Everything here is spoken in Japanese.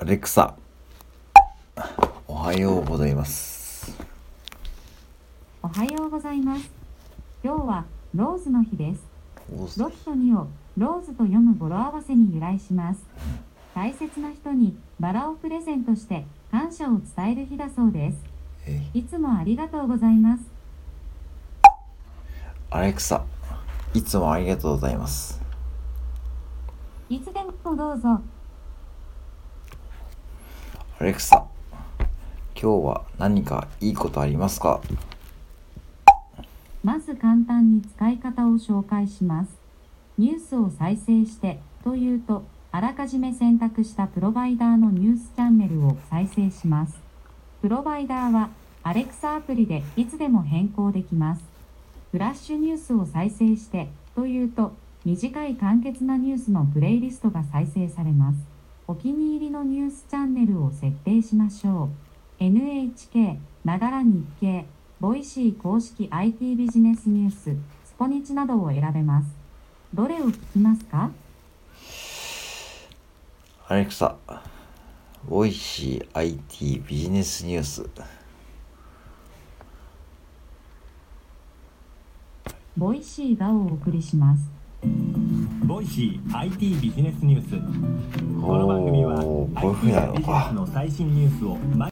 アレクサ、おはようございます。おはようございます。今日はローズの日です。ロキと2をローズと読む語呂合わせに由来します。大切な人にバラをプレゼントして感謝を伝える日だそうです。えいつもありがとうございます。アレクサ、いつもありがとうございます。いつでもどうぞ。アレクサ、今日は何かいいことありますか？まず簡単に使い方を紹介します。ニュースを再生してというと、あらかじめ選択したプロバイダーのニュースチャンネルを再生します。プロバイダーは Alexa アプリでいつでも変更できます。フラッシュニュースを再生してというと、短い簡潔なニュースのプレイリストが再生されます。お気に入りのニュースチャンネルを設定しましょう。NHK、ながら日経、ボイシー公式 IT ビジネスニュース、スポニチなどを選べます。どれを聞きますか？アレクサ、ボイシー IT ビジネスニュース。ボイシーがお送りします。ボイシー IT ビジネスニュース。この番組は IT ビジネスの最新ニュースを毎